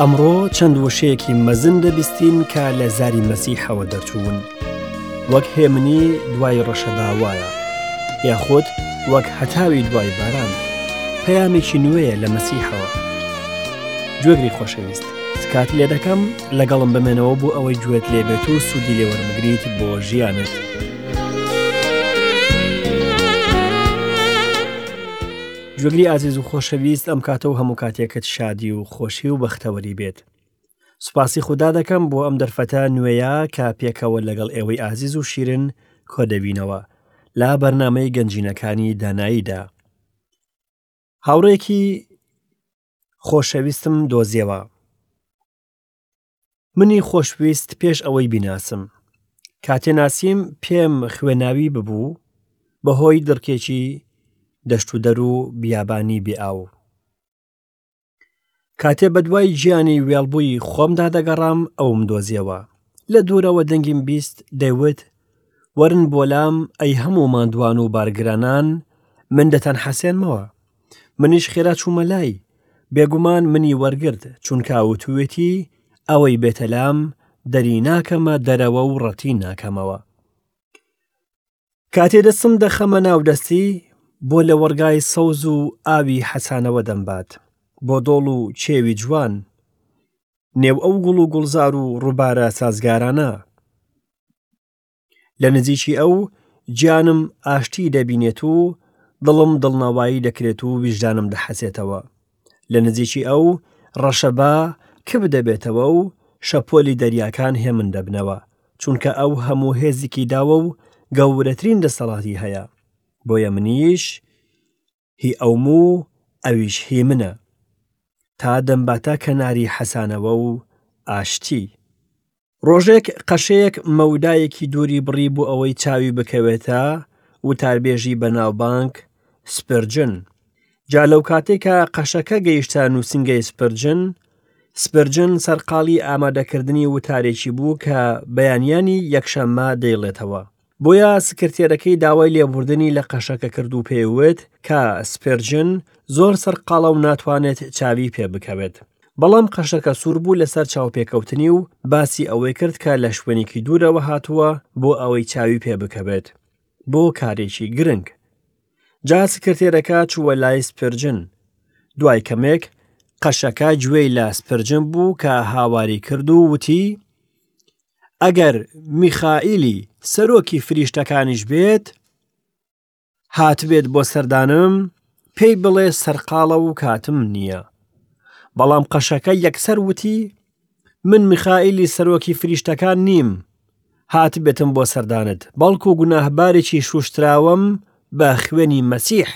ئەمڕۆ چەند وشەیەکی مەزن دەبیستین کە لە زاری مەسیحەوە دەرچوون وەک هێمنی دوای ڕەشەباوایە یاخود وەک هەتاوی دوای باران پەیامێکی نوێیە لە مەسیحەوە جوێگری خۆشەویست سکات لێ دەکەم لەگەڵم بمێنەوە بۆ ئەوەی گوێت لێبێت و سوودی لێوەرمگریت بۆ ژیانت. جوگری ئازیز و خۆشەویست ئەم کاتە و هەموو کاتێکت شادی و خۆشی و بەختەوەری بێت سوپاسی خودا دەکەم بۆ ئەم دەرفەتە نوێیە کە پێکەوە لەگەڵ ئێوەی ئازیز و شیرن کۆدەبینەوە لە بەرنامەی گەنجینەکانی داناییدا. هاوڕێکی خۆشەویستم دۆزیەوە. منی خۆشویست پێش ئەوەی بیناسم. کاتێ ناسیم پێم خوێناوی ببوو بەهۆی دڕکێکی دەشت و دەر و بیابانی بێئاو. کاتێ بەدوای گیانی وێڵبووی خۆمدا دەگەڕام ئەوم دۆزیەوە لە دوورەوە دەنگیم بیست دەیوت وەرن بۆلام ئەی هەموو مادووان و بارگرانان من دەتان حەسێنمەوە منیش خێرا چوومە لای بێگومان منی وەرگرت چونکە وتوێتی ئەوەی بێتەلام دەری ناکەمە دەرەوە و ڕەتی ناکەمەوە کاتێ دەستم دەخەمە ناو دەستی بۆ لە وەڕگای سەوز و ئاوی حەسانەوە دەمبات بۆ دۆڵ و چێوی جوان نێو ئەو گوڵ و گوڵزار و ڕووبارە سازگارانە لە نزیکی ئەو گیانم ئاشتی دەبینێت و دڵم دڵنەوایی دەکرێت و ویژدانم دەحەسێتەوە لە نزیکی ئەو ڕەشەبا کپ دەبێتەوە و شەپۆلی دەریاکان هێمن دەبنەوە چونکە ئەو هەموو هێزیکی داوە و گەورەترین دەسەڵاتی هەیە بۆیە منیش هی ئەوم و ئەویش هی منە تا دەمباتە کەناری حەسانەوە و ئاشتی ڕۆژێک قەشەیەک مەودایەکی دووری بڕی بۆ ئەوەی چاوی بکەوێتە وتاربێژی بەناوبانگ سپرجن جا لەو کاتێکە قەشەکە گەیشتە نووسنگەی سپرجن سپرجن سەرقاڵی ئامادەکردنی وتارێکی بوو کە بەیانیانی یەکشەممە دەیڵێتەوە بۆیە سکرتێرەکەی داوای لێبوردنی لە قەشەکە کرد و پێی وت کە سپێرجن زۆر سەرقاڵە و ناتوانێت چاوی پێ بکەوێت. بەڵام قەشەکە سوور بوو لەسەر چاوپێکەوتنی و باسی ئەوەی کرد کە لە شوێنێکی دوورەوە هاتووە بۆ ئەوەی چاوی پێ بکەوێت بۆ کارێکی گرنگ. جا سکرتێرەکە چووە لای سپێرجن. دوای کەمێک قەشەکە گوێی لە سپێرجن بوو کە هاواری کرد و وتی، ئەگەر میخائیلی سەرۆکی فریشتەکانیش بێت هاتبێت بۆ سەردانم پێی بڵێ سەرقاڵە و کاتم نییە بەڵام قەشەکە یەکسەر وتی من میخائیلی سەرۆکی فریشتەکان نیم هاتبێتم بۆ سەردانت بەڵکو گوناهبارێکی شوشتراوەم بە خوێنی مەسیح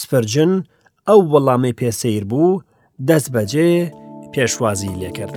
سپرجن ئەو وەڵامەی پێ سەیر بوو، دەستبەجێ پێشوازی لێ کرد.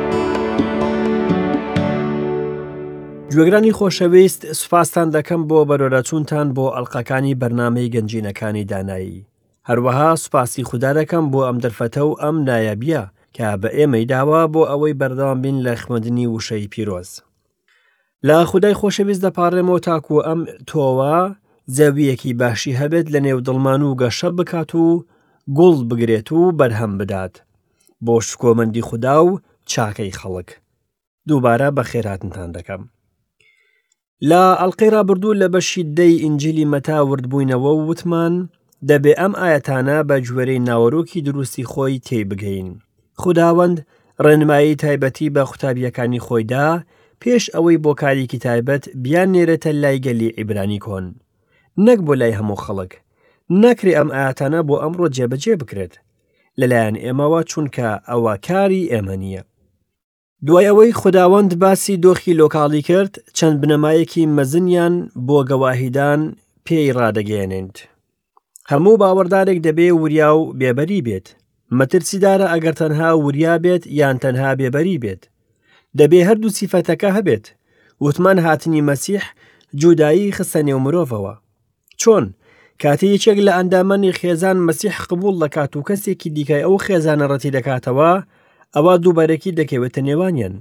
گوێگرانی خۆشەویست سوپاستان دەکەم بۆ بەرۆرەچوونتان بۆ ئەلقەکانی بەرنمەی گەنجینەکانی دانایی هەروەها سوپاسی خودا دەکەم بۆ ئەم دەرفەتە و ئەم نایەبیە کە بە ئێمەی داوە بۆ ئەوەی بەردەوام بین لە خوێندنی وشەی پیرۆز لە خودای خۆشەویست دەپاڕێمەوە تاکو ئەم تۆوە زەویەکی باشی هەبێت لە نێو دڵمان و گەشە بکات و گوڵ بگرێت و بەرهەم بدات بۆ شکۆمەندی خوددا و چاکەی خەڵک دووبارە بە خێراتنتان دەکەم لە ئەلقەی رابرردوو لە بەشی دەی ئینجلی مەتا وردبووینەوە و وتمان دەبێ ئەم ئاەتانە بە گوێرەی ناوەرۆکی دروستی خۆی تێی بگەین خوداوەند ڕێنمایی تایبەتی بە قوتابییەکانی خۆی دا پێش ئەوەی بۆ کارێکی تایبەت بیان نێرێتە لای گەلی عیبرانی کۆن نەک بۆ لای هەموو خەڵک ناکرێ ئەم ئاەتانە بۆ ئەمڕۆ جێبەجێ بکرێت لەلایەن ئێمەوە چونکە ئەوە کاری ئێمە نییە دوای ئەوەی خوداوەند باسی دۆخی لۆکاڵی کرد چەند بنەمایەکی مەزنیان بۆ گەواهیدان پێی ڕادەگەێنند هەموو باوەڕدارێک دەبێ وریا و بێبەری بێت مەترسیدارە ئەگەر تەنها وریا بێت یان تەنها بێبەری بێت دەبێ هەردوو سیفەتەکە هەبێت وتمان هاتنی مەسیح جودایی خستە نێو مرۆڤەوە چۆن؟ کاتێ یەکێک لە ئەندامانی خێزان مەسیح قبول دەکات و کەسێکی دیکای ئەو خێزانە ڕەتی دەکاتەوە ئەوە دووبارەکی دەکەوێتە نێوانیان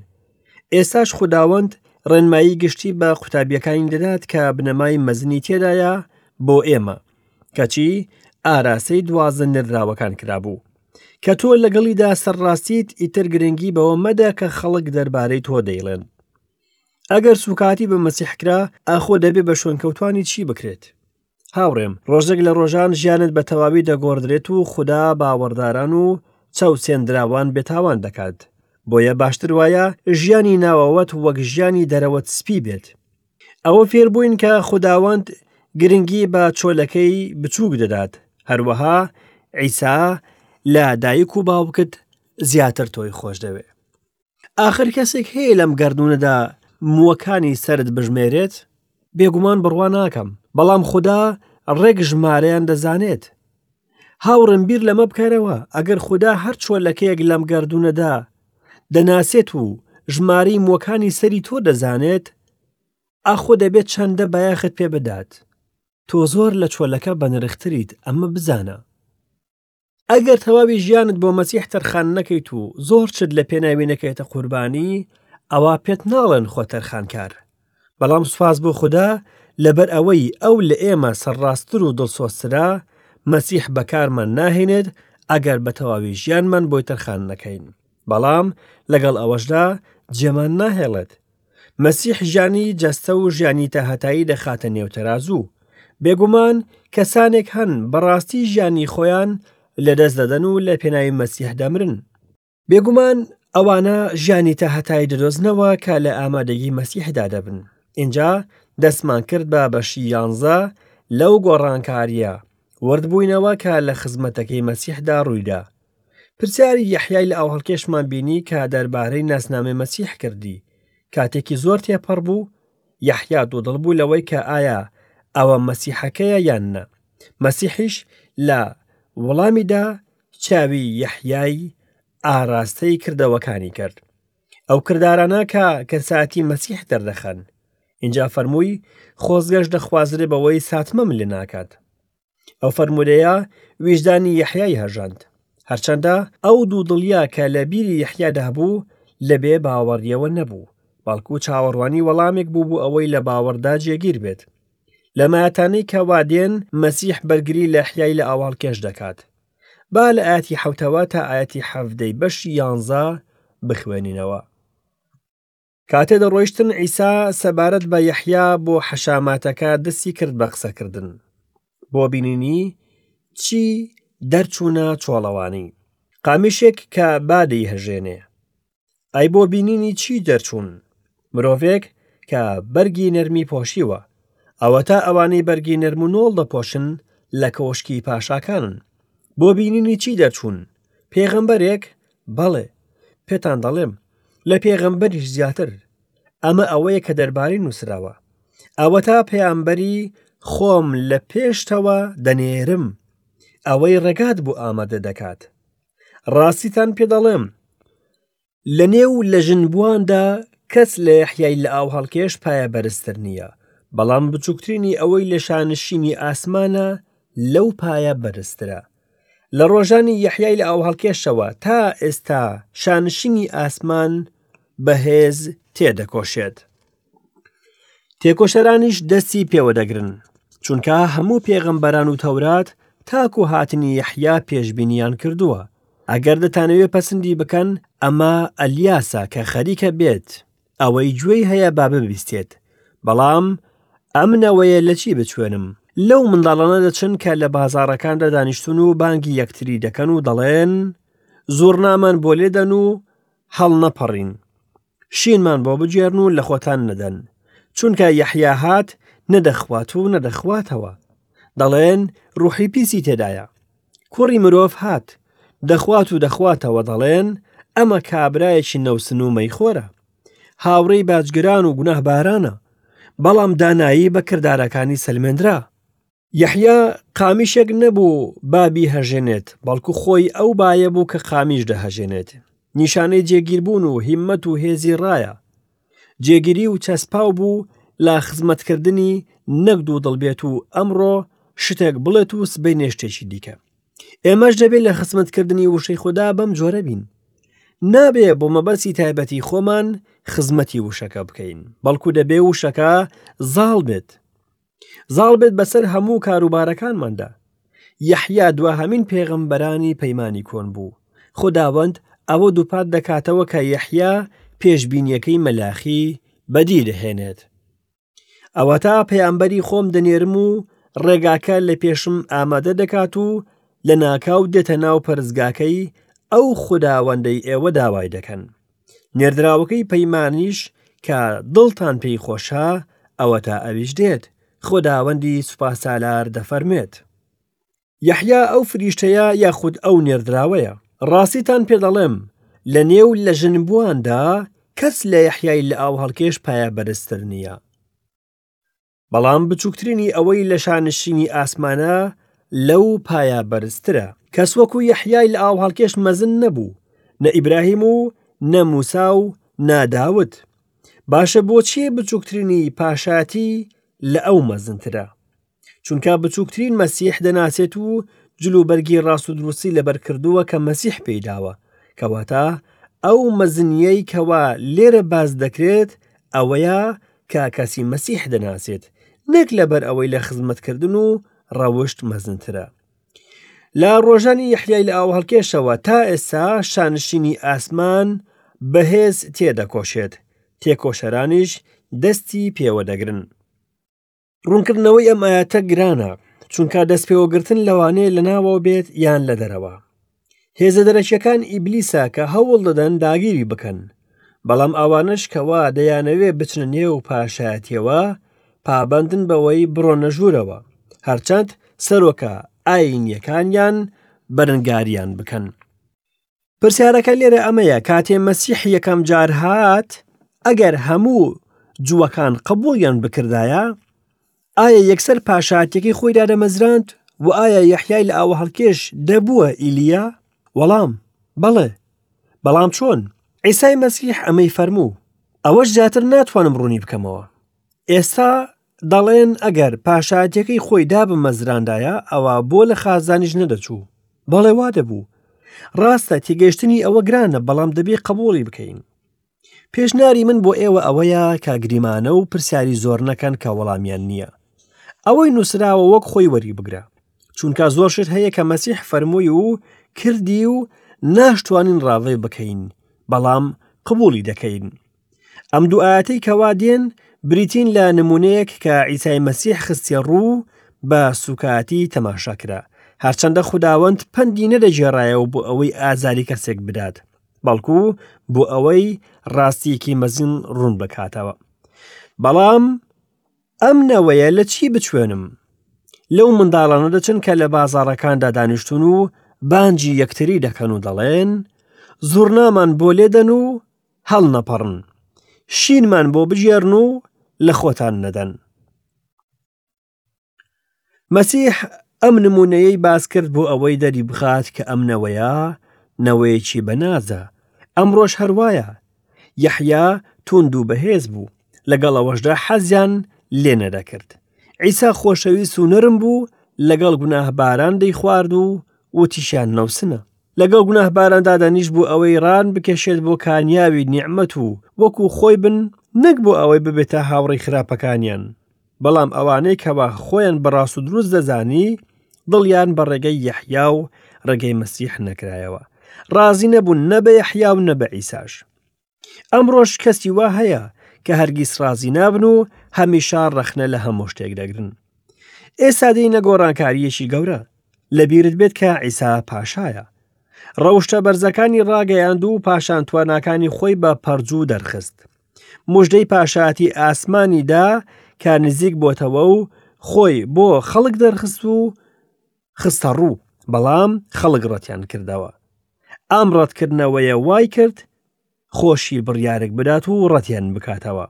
ئێستاش خودداوەند ڕێنمایی گشتی بە قوتابیەکانی دەدات کە بنەمای مەزنی تێدایە بۆ ئێمە کەچی ئاراسی دوازە نراوەکان کرابوو کە تۆ لەگەڵیدا سەرڕاستیت ئیتر گرنگی بەوە مەدە کە خەڵک دەربارەی تۆ دەیڵێن ئەگەر سوکاتی بە مەسیحکرا ئاخۆ دەبێ بە شوێنکەوتانی چی بکرێت هاوڕێم ڕۆژێک لە ڕۆژان ژیانت بە تەواوی دەگۆڕدرێت و خوددا باوەڕداران و چاوسێندراوان بێتاوان دەکات بۆیە باشتر وایە ژیانی ناوەوەت وەک ژیانی دەرەوەت سپی بێت ئەوە فێربووین کە خوداوەند گرنگی بە چۆلەکەی بچووک دەدات هەروەها ئیسا لە دایک و باوکت زیاتر تۆی خۆش دەوێ ئاخر کەسێک هەیە لەم گەردوونەدا مووەکانی سەرت بژمێرێت بێگومان بڕوا ناکەم بەڵام خوددا ڕێک ژمارەیان دەزانێت هاوڕێن بیر لەمە بکەرەوە ئەگەر خوددا هەر چۆلەکەیەک لەم گەردوونەدا دەناسێت و ژماری مووەکانی سەری تۆ دەزانێت ئاخۆ دەبێت چەندە بایەخت پێ بدات تۆ زۆر لە چۆلەکە بەنرختریت ئەمە بزانە ئەگەر تەواوی ژیانت بۆ مەسیح تەرخان نەکەیت و زۆر شت لە پێناوی نەکەیتە قوربانی ئەوە پێت ناڵێن خۆ تەرخانکار بەڵام سوپاس بۆ خوددا لەبەر ئەوەی ئەو لە ئێمە سەرڕاستتر و دڵسۆزترە مەسیح بەکارمان ناهێنێت ئەگەر بە تەواوی ژیانمان بۆی تەرخان نەکەین بەڵام لەگەڵ ئەوەشدا جێمان ناهێڵێت مەسیح ژیانی جەستە و ژیانی تاهەتایی دەخاتە نێو تەرازوو بێگومان کەسانێک هەن بەڕاستی ژیانی خۆیان لەدەست دەدەن و لە پێناوی مەسیح دەمرن بێگومان ئەوانە ژیانی تاهەتایی دەدۆزنەوە کە لە ئامادەگی مەسیحدا دەبن ئینجا دەستمان کرد بە بەشی یانزە لەو گۆڕانکاریە وردبووینەوە کە لە خزمەتەکەی مەسیحدا ڕوویدا. پرسیاری یەحیای لە ئاوهەڵکێشمان بینی کە دەربارەی ناسنامەی مەسیح کردی. کاتێکی زۆر تێپەڕ بوو، یەحیا دوودڵ بوو لەوەی کە ئایا ئەوە مەسیحەکەیە یان نا. مەسیحیش لە وڵامیدا چاوی یەحیای ئاراستەی کردەوەکانی کرد. ئەو کردارانە کە کەسایەتی مەسیح دەردەخەن اینجا فەرمووی خۆزگەش دەخوازرێ بەوەی ساتمەم لێ ناکات ئەو فەرمورەیە ویژدانی یحیای هەژاند هەرچەندە ئەو دوو دڵیا کە لە بیری یحیادا بوو لە بێ باوەڕیەوە نەبوو بەڵکو چاوەڕوانی وەڵامێک بوو بوو ئەوەی لە باوەڕدا جێگیر بێت لە ماتانەی کەوادێن مەسیح بەرگری لە حیای لە ئاواڵکێش دەکات با لە ئاەتی حوتەوە تا ئاەتی حەفدەی بەشی یانزە بخوێنینەوە کاتێ دەڕۆیشتن ئیسا سەبارەت بە یەحیا بۆ حەشاماتەکە دەستی کرد بە قسەکردن بۆ بینینی چی دەرچوونە چۆڵەوانی قامیشێک کە بادەی هەژێنێ ئەی بۆ بینینی چی دەرچوون مرۆڤێک کە بەرگی نەرمی پۆشیوە ئەوەتا ئەوانەی بەرگی نەرم و نۆڵ دەپۆشن لە کۆشکی پاشاکانن بۆ بینینی چی دەرچوون پێغەمبەرێک بەڵێ پێتان دەڵێم لە پێغەمبەریش زیاتر ئەمە ئەوەیە کە دەربارەی نووسراوە ئەوەتا پەیامبەری خۆم لە پێشتەوە دەنێرم ئەوەی ڕێگات بۆ ئامادە دەکات ڕاستیتان پێدەڵێم لە نێو لە ژنبوواندا کەس لە یحیای لە ئاو هەڵکێش پایە بەرزتر نییە بەڵام بچووکترینی ئەوەی لە شانشینی ئاسمانە لەو پایە بەرزترە لە ڕۆژانی یحیای لە ئاو هەڵکێشەوە تا ئێستا شانشینی ئاسمان بەهێز تێدەکۆشێت تێکۆشەرانیش دەستی پێوە دەگرن چونکە هەموو پێغەمبەران و تەورات تاکو هاتنی یحیا پێشببینیان کردووە ئەگەر دەتانەوێ پەسندی بکەن ئەمە ئەلیاسا کە خەریکە بێت ئەوەی گوێی هەیە با ببیستێت بەڵام ئەم نەوەیە لە چی بچێنم لەو منداڵانە دەچن کە لە بازارەکاندا دانیشتون و بانگی یەکتری دەکەن و دەڵێن زۆرنامان بۆ لێدەن و هەڵنەپەڕین شینمان بۆ بگێرن و لە خۆتان نەدەن چونکە یەحیا هات نەدەخوات و نەدەخواتەوە دەڵێن ڕوحی پیسی تێدایە کوڕی مرۆڤ هات دەخوات و دەخواتەوە دەڵێن ئەمە کابرایەکی نەوسن و مەیخۆرە هاوڕێی باجگران و گوناهبارانە بەڵام دانایی بە کردارەکانی سەلمێنرا یەحیا قامیشێک نەبوو بابی هەژێنێت بەڵکو خۆی ئەو بایە بوو کە قامیش دەهەژێنێت نیشانەی جێگیربوون و هیممەت و هێزی ڕایە جێگیری و چەسپاو بوو لە خزمەتکردنی نەک دوو دڵ بێت و ئەمڕۆ شتێک بڵێت و سبەی نێشتێکی دیکە ئێمەش دەبێت لە خزمەتکردنی وشەی خوددا بەم جۆرە بین نابێ بۆ مەبەرسی تایبەتی خۆمان خزمەتی وشەکە بکەین بەڵکو دەبێ وشەکە زاڵ بێت زاڵ بێت بەسەر هەموو کاروبارەکانماندا یەحیا دواهەمین پێغەمبەرانی پەیمانی کۆن بوو خداوەند ئەوە دووپات دەکاتەوە کە یەحیا پێشبینیەکەی مەلاخی بەدی دەهێنێت ئەوەتا پەیامبەری خۆم دەنێرم و ڕێگاکە لە پێشم ئامادە دەکات و لە ناکاو دێتە ناو پەرزگاکەی ئەو خداوەندەی ئێوە داوای دەکەن نێردراوەکەی پەیمانیش کە دڵتان پێی خۆشە ئەوەتا ئەویش دێت خۆداوەندی سوپاسالار دەفەرمێت یحیا ئەو فریشتەیە یاخود ئەو نێردراوەیە ڕاستیتان پێ دەڵێم لە نێو لە ژن بوواندا کەس لە یحیای لە ئاو هەڵکێش پایە بەرزتر نییە بەڵام بچووکترینی ئەوەی لە شانشینی ئاسمانە لەو پایا بەرزترە کەس وەکو یەحیای لە ئاوهڵکێش مەزن نەبوو نە ئیبراهیم و نە موسا و ناداوت باشە بۆچی بچووکترینی پاشایەتی لە ئەو مەزنترە چونکە بچووکترین مەسیح دەناسێت و جلوبەرگی ڕاست و دروستی لەبەر کردووە کە مەسیح پێیداوە کەواتە ئەو مەزنیەی کەوا لێرە باز دەکرێت ئەوەیە کە کەسی مەسیح دەناسێت نەک لەبەر ئەوەی لە خزمەتکردن و ڕەوشت مەزنترە لە ڕۆژانی یحیای لە ئاو هەڵکێشەوە تا ئێستا شانشینی ئاسمان بەهێز تێدەکۆشێت تێکۆشەرانیش دەستی پێوە دەگرن ڕوونکردنەوەی ئەم ئاەتە گرانە چونکە دەست پێوەگرتن لەوانەیە لە ناوەوە بێت یان لە دەرەوە هێزە دەرەکیەکان ئیبلیسا کە هەوڵ دەدەن داگیری بکەن بەڵام ئەوانش کەوا دەیانەوێ بچنە نێو پاشایەتیەوە پابندن بەوەی بڕۆ نەژوورەوە هەرچەند سەرۆکە ئاینیەکانیان بەرنگاریان بکەن پرسیارەکە لێرە ئەمەیە کاتێ مەسیح یەکەم جار هات ئەگەر هەموو جووەکان قبولیان بکردایە ئایا یەکسەر پاشاتیەکەی خۆی دادەمەزراند و ئایا یەحیای لە ئاوە هەڵکێش دەبووە ئیلیا وەڵام بەڵێ بەڵام چۆن ئیسای مەسیح ئەمەی فەرموو ئەوەش زیاتر ناتوانم ڕوونی بکەمەوە ئێستا دەڵێن ئەگەر پاشایەتیەکەی خۆی دابمەزراندایە ئەوا بۆ لە خازانیش نەدەچوو بەڵێ وا دەبوو ڕاستە تێگەشتنی ئەوە گرانە بەڵام دەبێ قبوڵی بکەین پێشناری من بۆ ئێوە ئەوەیە کە گریمانە و پرسیاری زۆر نەکەن کە وەڵامیان نییە ئەوەی نووسراوە وەک خۆی وەری بگرە چونکە زۆر شت هەیە کە مەسیح فەرمووی و کردی و ناشتوانین ڕاڤەی بکەین بەڵام قبولی دەکەین ئەم دوو ئاەتەی کەوا دێن بریتین لە نمونەیەک کە ئیسای مەسیح خستیە ڕوو بە سوکایەتی تەماشاکرا هەرچەندە خداوەند پەندی نەدەگێڕایەوە بۆ ئەوەی ئازاری کەسێک بدات بەڵکو بۆ ئەوەی ڕاستیەکی مەزن ڕوون بکاتەوە بەڵام ئەم نەوەیە لە چی بچێنم لەو منداڵانە دەچن کە لە بازارەکاندا دانیشتون و بانجی یەکتری دەکەن و دەڵێن زورنامان بۆ لێدەن و هەڵنەپەڕن، شینمان بۆ بگێڕن و لە خۆتان نەدەن. مەسیح ئەم نمونەیەی باس کرد بۆ ئەوەی دەری بخات کە ئەم نەوەیە نەوەیەکی بەنازە ئەمڕۆش هەروایە یەحیا توند و بەهێز بوو لەگەڵ ئەوەشدا حەزیان لێ نەدەکرد ئیسا خۆشەویست و نەرم بوو لەگەڵ گوناهباران دەیخوارد و وتیشیان نەوسنە لەگەڵ گوناهباراندا دەنیشت بۆ ئەوەی ڕان بکێشێت بۆ کانیاوی نیعمەت و وەکو خۆی بن نەک بۆ ئەوەی ببێتە هاوڕێی خراپەکانیان بەڵام ئەوانەی کەوا خۆیان بە ڕاست و دروست دەزانی دڵیان بە ڕێگەی یەحیا و ڕێگەی مەسیح نەکرایەوە ڕازی نەبوون نە بە یەحیا و نە بە ئیساش ئەمڕۆش کەسی وا هەیە کە هەرگیز ڕازی نابن و هەمیشە ڕەخنە لە هەموو شتێک دەگرن ئێستا دینە گۆڕانکاریەکی گەورە لەبیرت بێت کە عیسا پاشایە ڕەوشتە بەرزەکانی ڕاگەیاند و پاشان تواناکانی خۆی بە پەرجوو دەرخست مژدەی پاشایەتی ئاسمانی دا کە نزیک بۆتەوە و خۆی بۆ خەڵک دەرخست و خستە ڕوو بەڵام خەڵک ڕەتیان کردەوە ئام ڕەتکردنەوەیە وای کرد خۆشی بڕیارێک بدات و ڕەتیان بکاتەوە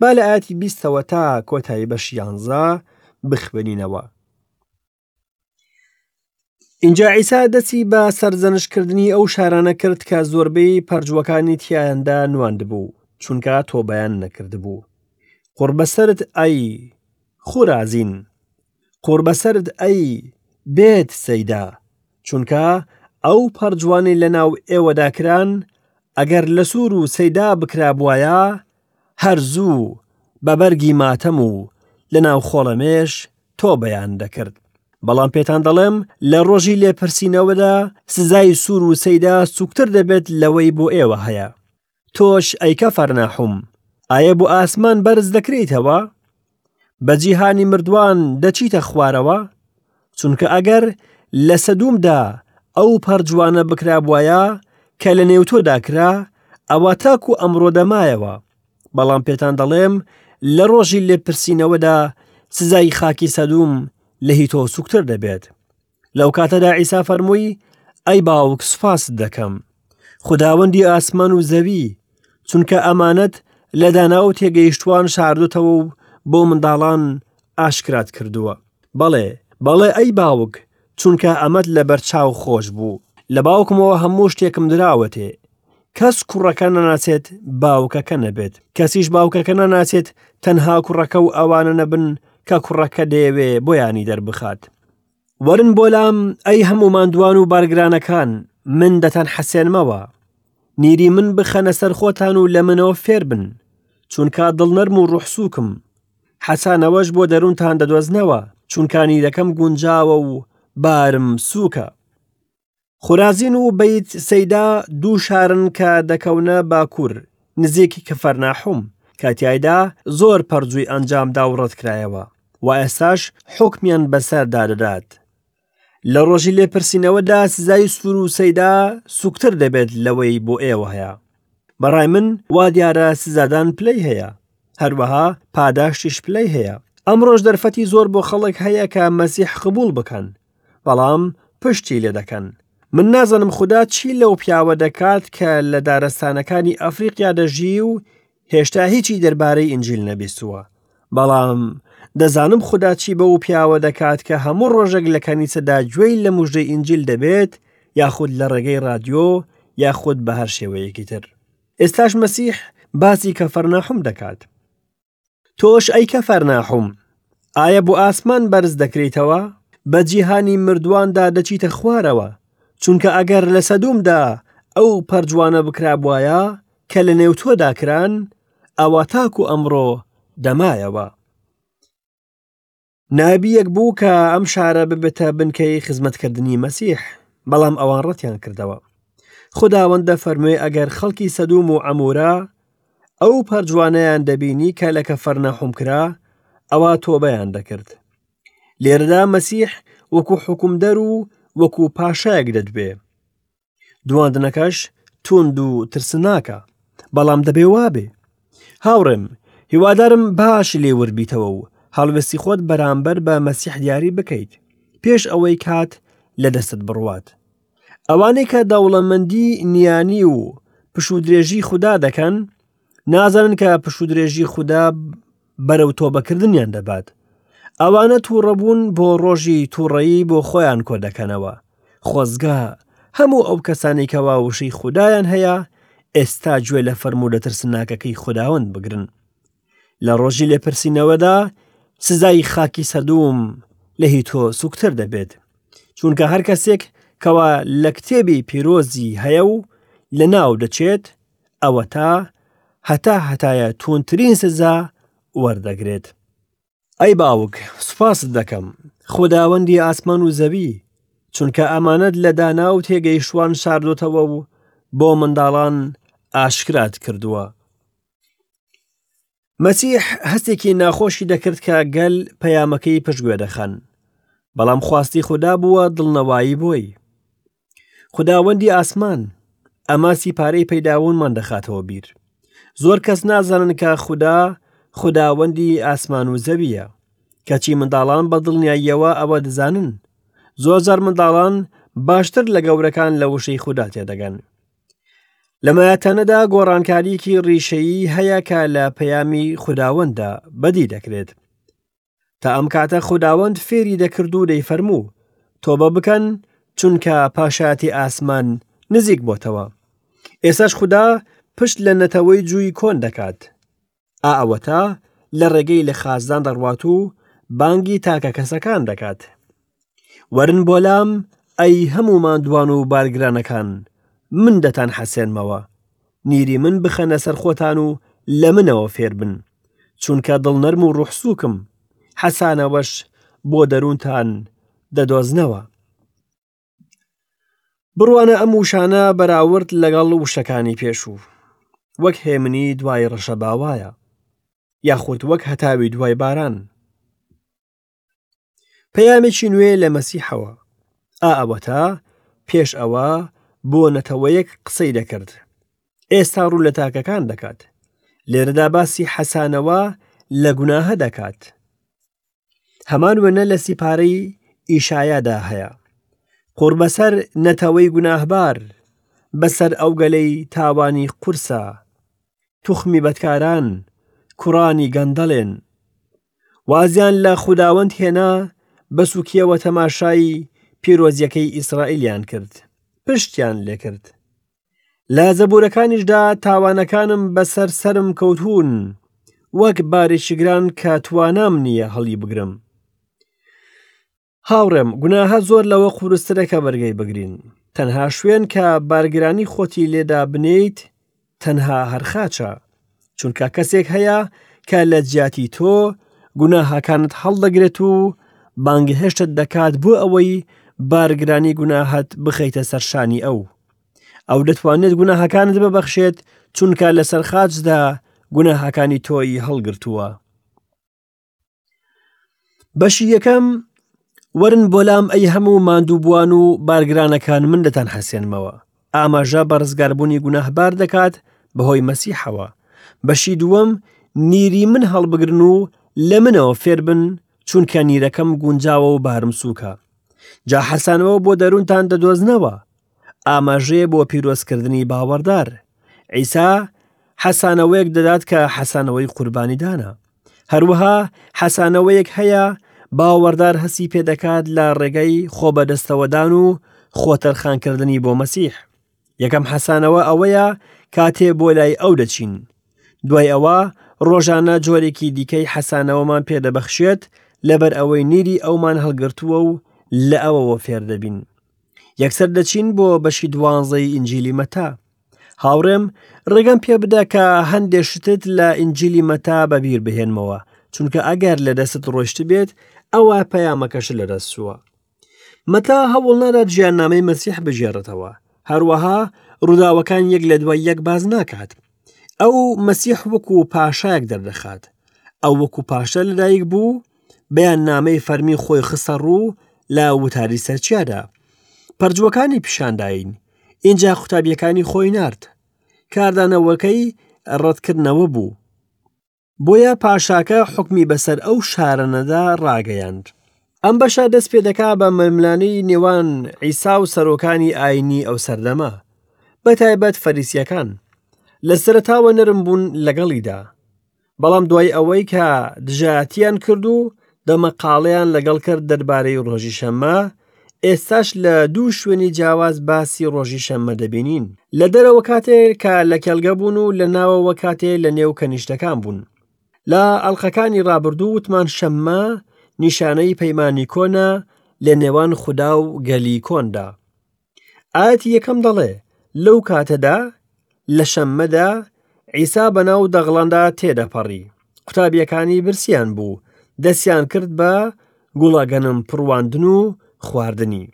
با لە ئاتی بیستەوە تا کۆتایی بەش یانزە بخوێنینەوە اینجا عیسا دەچی بە سەرزەنشکردنی ئەو شارانە کرد کە زۆربەی پەرجوەکانی تیایاندا نواند بوو چونکە تۆبیان نەکردبوو قڕبەسرت ئای خورازین قوربەسەرت ئەی بێت سەیدا چونکە ئەو پەڕجوانەی لەناو ئێوەدا کران ئەگەر لە سوور و سەیدا بکرابوایە هەر زوو بە بەرگی ماتەم و لە ناو خۆڵەمێش تۆبەیان دەکرد بەڵام پێتان دەڵێم لە ڕۆژی لێپرسینەوەدا سزای سوور و سەیدا سوکتر دەبێت لەوەی بۆ ئێوە هەیە تۆش ئەی کە فەرناحوم ئایە بۆ ئاسمان بەرز دەکرێتەوە بە جیهانی مردووان دەچیتە خوارەوە چونکە ئەگەر لە سەدومدا ئەو پەرجوانە بکرابواە کە لە نێو تۆدا کرا ئەوە تاکو ئەمڕۆ دەمایەوە بەڵام پێتان دەڵێم لە ڕۆژی لێپرسینەوەدا سزای خاکی سەدوم لە هی تۆ سوکتر دەبێت لەو کاتەدا عیسا فەرمووی ئەی باوک سوپاست دەکەم خداوەندی ئاسمان و زەوی چونکە ئەمانەت لە دانا و تێگەیشتوان شاردوتەوە و بۆ منداڵان ئاشکرات کردووە بەڵێ بەڵێ ئەی باوک چونکە ئەمەت لە بەرچاو خۆش بوو لە باوکمەوە هەموو شتێکم دراوەتێ کەس کوڕەکە نەناسێت باوکەکە نەبێت کەسیش باوکەکە نەناسێت تەنها کوڕەکە و ئەوانە نەبن کە کوڕەکە دەیەوێ بۆیانی دەربخات وەرن بۆ لام ئەی هەموو ماندوان و بارگرانەکان من دەتان حەسێنمەوە نیری من بخەنە سەر خۆتان و لە منەوە فێر بن چونکە دڵ نەرم و ڕوحسوکم حەسانەوەش بۆ دەروونتان دەدۆزنەوە چونکانی دەکەم گونجاوە و بارم سووکە خورازین و بەیت سەیدا دوو شارن کە دەکەونە باکوور نزیک کە فەرناحوم کە تایدا زۆر پەرجووی ئەنجامدا و ڕەتکرایەوە و ئێستاش حکمیان بەسەر دادەدات لە ڕۆژی لێپرسینەوەدا سزای سوور و سەیدا سوکتر دەبێت لەوەی بۆ ئێوە هەیە بەڕای من وا دیارە سزادان پلەی هەیە هەروەها پاداشتیش پلەی هەیە ئەمڕۆژ دەرفەتی زۆر بۆ خەڵک هەیە کە مەسیح قبول بکەن بەڵام پشتی لێ دەکەن. من نازانم خودا چی لەو پیاوە دەکات کە لە دارستانەکانی ئەفریقیا دەژی و هێشتا هیچی دەربارەی ئینجیل نەبیستووە. بەڵام دەزانم خودا چی بەو پیاوە دەکات کە هەموو ڕۆژێک لە کەنیسەدا گوێی لە مژدەی ئینجیل دەبێت یاخود لە ڕێگەی ڕادیۆ یاخود بە هەر شێوەیەکی تر. ئێستاش مەسیح باسی کەفەرناحوم دەکات. تۆش ئەی کەفەرناحوم ئایا بۆ ئاسمان بەرز دەکرێتەوە بە جیهانی مردواندا دەچیتە خوارەوە چونکە ئەگەر لە سەدومدا ئەو پەرجوانە بکرابواە کە لە نێو تۆدا کران ئەوە تاکو ئەمڕۆ دەمایەوە نابی یەک بوو کە ئەم شارە ببێتە بنکەی خزمەتکردنی مەسیح بەڵام ئەوان ڕەتیان کردەوە خداوەندە فەرموێ ئەگەر خەڵکی سەدوم و ئەمورا ئەو پەرجوانیان دەبینی کە لە کەفەرنا حومکرا ئەوە تۆبەیان دەکرد لێرەدا مەسیح وەکو حکومدەر و وەکو پاشایەک دەدبێ دواندنەکەش توند و ترسناکە بەڵام دەبێ وابێ هاوڕێم هیوادارم باش لێ وربیتەوە و هەڵوێستی خۆت بەرامبەر بە مەسیح دیاری بکەیت پێش ئەوەی کات لە دەستت بڕوات ئەوانەی کە دەوڵەمەندی نیانی و پشودرێژی خوددا دەکەن نازانن کە پشودرێژی خوددا بەرەو تۆبەکردنیان دەبات ئەوانە تووڕەبوون بۆ ڕۆژی تووڕەیی بۆ خۆیان کۆ دەکەنەوە خۆزگە هەموو ئەو کەسانی کەوا وشەی خوددایان هەیە ئێستا گوێ لە فەرموو لە ترسناکەکەی خودداوەند بگرن لە ڕۆژی لێپرسینەوەدا سزای خاکی سەدوم لە هی تۆ سوکتر دەبێت چونکە هەر کەسێک کەوا لە کتێبی پیرۆزی هەیە و لە ناو دەچێت ئەوەتا هەتا هەتایە توندترین سزا وەردەگرێت ئەی باوک سوپاست دەکەم خداوەندی ئاسمان و زەوی چونکە ئەمانەت لە دانا و تێگەیشتوان شاردۆتەوە و بۆ منداڵان ئاشکرات کردووە مەسیح هەستێکی ناخۆشی دەکرد کە گەل پەیامەکەی پشتگوێ دەخەن بەڵام خواستی خوددا بووە دڵنەوایی بۆی خداوەندی ئاسمان ئەمە سیپارەی پەیداونمان دەخاتەوە بیر زۆر کەس نازانن کە خوددا خداوەندی ئاسمان و زەویە کەچی منداڵان بە دڵنیاییەوە ئەوە دەزانن زۆر زار منداڵان باشتر لە گەورەکان لە وشەی خوددا تێدەگەن لەمایەتەنەدا گۆڕانکاریکی ڕیشەیی هەیە کە لە پەیامی خوداوەنددا بەدی دەکرێت تا ئەم کاتە خوداوەند فێری دەکرد و دەی فەرموو تۆبە بکەن چونکە پاشایەتی ئاسمان نزیک بۆتەوە ئێسش خوددا پشت لە نەتەوەی جووی کۆن دەکات ئا ئەوەتا لە ڕێگەی لە خازدان دەڕوات و بانگی تاکە کەسەکان دەکات وەرن بۆ لام ئەی هەموو مادوان و بارگرانەکان من دەتان حەسێنمەوە نیری من بخەنە سەر خۆتان و لە منەوە فێربن چونکە دڵ نەرم و ڕوحسوکم حەسانەوەش بۆ دەروونتان دەدۆزنەوە بڕوانە ئەم وشانە بەراورد لەگەڵ وشەکانی پێشوو وەک هێمنی دوای ڕەشە باوایە یاخود وەک هەتاوی دوای باران پەیامێکی نوێ لە مەسیحەوە ئا ئەوەتا پێش ئەوە بۆ نەتەوەیەک قسەی دەکرد ئێستا ڕوو لە تاکەکان دەکات لێرەدا باسی حەسانەوە لە گوناهە دەکات هەمان وێنە لە سیپارەی ئیشایەدا هەیە قوربەسەر نەتەوەی گوناهبار بەسەر ئەو گەلەی تاوانی قورسە توخمی بەدکاران کوڕانی گەندەڵێن وازیان لە خوداوەند هێنا بە سوکیەوە تەماشایی پیرۆزیەکەی ئیسرائیلیان کرد پشتیان لێکرد لە زەبوورەکانیشدا تاوانەکانم بەسەر سەرم کەوتوون وەک بارێکی گران کە توانام نییە هەڵی بگرم هاوڕێم گوناهە زۆر لەوە قورسترە کە بەرگەی بگرین تەنها شوێن کە بارگرانی خۆتی لێدا بنیت تەنها هەرخاچە چونکە کەسێک هەیە کە لە جیاتی تۆ گوناهەکانت هەڵدەگرێت و بانگهێشتت دەکات بۆ ئەوەی بارگرانی گوناهت بخەیتە سەرشانی ئەو ئەو دەتوانێت گوناهەکانت ببەخشێت چونکە لەسەر خاچدا گوناهەکانی تۆی هەڵگرتووە بەشی یەکەم وەرن بۆلام ئەی هەموو ماندووبووان و بارگرانەکان من دەتان حەسێنمەوە ئاماژە بە ڕزگاربوونی گوناهبار دەکات بەهۆی مەسیحەوە بەشی دووەم نیری من هەڵبگرن و لە منەوە فێربن چونکە نیرەکەم گونجاوە و بارم سووکە جا حەسانەوە بۆ دەروونتان دەدۆزنەوە ئاماژەیە بۆ پیرۆزکردنی باوەڕدار. عیسا حەسانەوەیەک دەدات کە حەسانەوەی قوربانیدانە. هەروەها حەسانەوەیەک هەیە باوەڕدار هەستی پێدەکات لە ڕێگەی خۆبەدەستەوەدان و خۆتەرخانکردنی بۆ مەسیح. یەکەم حەسانەوە ئەوەیە کاتێ بۆ لای ئەو دەچین. دوای ئەوە ڕۆژانە جۆرێکی دیکەی حەسانەوەمان پێدەبەخشێت لەبەر ئەوەی نیری ئەومان هەڵگرتووە و لە ئەوەوە فێردەبین. یەکسەر دەچین بۆ بەشی دوانزەی ئینجیلی مەتا هاوڕێم ڕێگەم پێ بدە کە هەندێ شتت لە ئینجیلی مەتا بەبیر بهێنمەوە چونکە ئەگەر لە دەستت ڕۆشت بێت ئەوە پەیامەکەش لە دەست چووە مەتا هەوڵ نادات ژیاننامەی مەسیح بژێڕێتەوە هەروەها ڕووداوەکان یەک لە دوای یەک باز ناکات ئەو مەسیح وەکو پاشایەک دەردەخات ئەو وەکو پاشە لەدایک بوو بەیان نامەی فەرمی خۆی خستە ڕوو لە وتاری سەرچیادا پەرجووەکانی پیشانداین ئینجا قوتابیەکانی خۆی نرد کاردانەوەکەی ڕەتکردنەوە بوو بۆیە پاشاکە حوکمی بەسەر ئەو شارەنەدا ڕاگەیاند. ئەم بەشە دەست پێ دەکا بە ململانێی نێوان عیسا و سەرۆکانی ئایینی ئەو سەردەمە، بەتایبەت فەریسییەکان. لە سەرەتاوە نەرم بوون لەگەڵیدا، بەڵام دوای ئەوەی کە دژایەتییان کرد و دەمەقاڵێیان لەگەڵ کرد دەربارەی ڕۆژی شەممە، ئێستاش لە دوو شوێنی جیاواز باسی ڕۆژی شەممە دەبینین، لە دەرەوە کاتێ کە لە کێڵگە بوون و لە ناوەوە کاتێ لە نێو کەنیشتەکان بوون. لە ئەڵقەکانی ڕابردوو وتمان شەممە نیشانەی پەیمانی کۆنە لە نێوان خودا و گەلی کۆندا. ئاەتی یەکەم دەڵێ لەو کاتەدا لە شەممەدا عیسا بەناو دەغڵاندا تێدەپەڕی قوتابیەکانی برسیان بوو دەستیان کرد بە گوڵەگەنم پڕواندن و خواردنی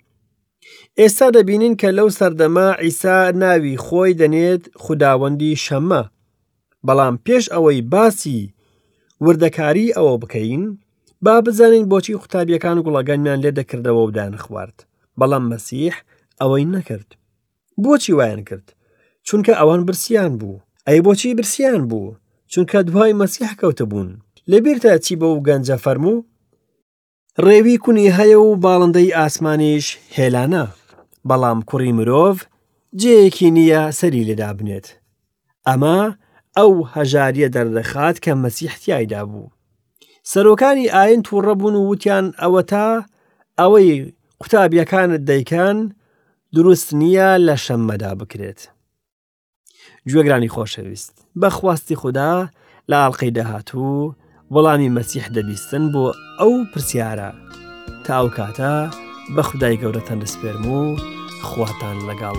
ئێستا دەبینین کە لەو سەردەما عیسا ناوی خۆی دەنێت خوداوەندی شەممە بەڵام پێش ئەوەی باسی وردەکاری ئەوە بکەین با بزانین بۆچی قوتابیەکان گوڵەگەنیان لێ دەکردەوە و دانخوارد بەڵام مەسیح ئەوەی نەکرد بۆچی وایان کرد چونکە ئەوان برسیان بوو ئەی بۆچی برسیان بوو چونکە دوای مەسیح کەوتبوون لەبیرتە چی بەو گەنجە فەرموو ڕێوی کونی هەیە و باڵندەی ئاسمانیش هێلانە، بەڵام کوڕی مرۆڤ جێیەکی نییە سەری لێ دابنێت. ئەمە ئەو هەژارییە دەردەخات کە مەسیح تیایدا بوو. سەرۆکانی ئایین تووڕە بوون و وتیان ئەوەتا ئەوەی قوتابییەکانت دەیکەن دروست نییە لە شەممەدا بکرێت. گوێگرانی خۆشەویست بە خواستی خوددا لە ئاڵلقەی داهاتوو وەڵامی مەسیح دەبیستن بۆ ئەو پرسیارە تا ئەو کاتە بە خودای گەورەتان دەسپێرم و خواتان لەگەڵ.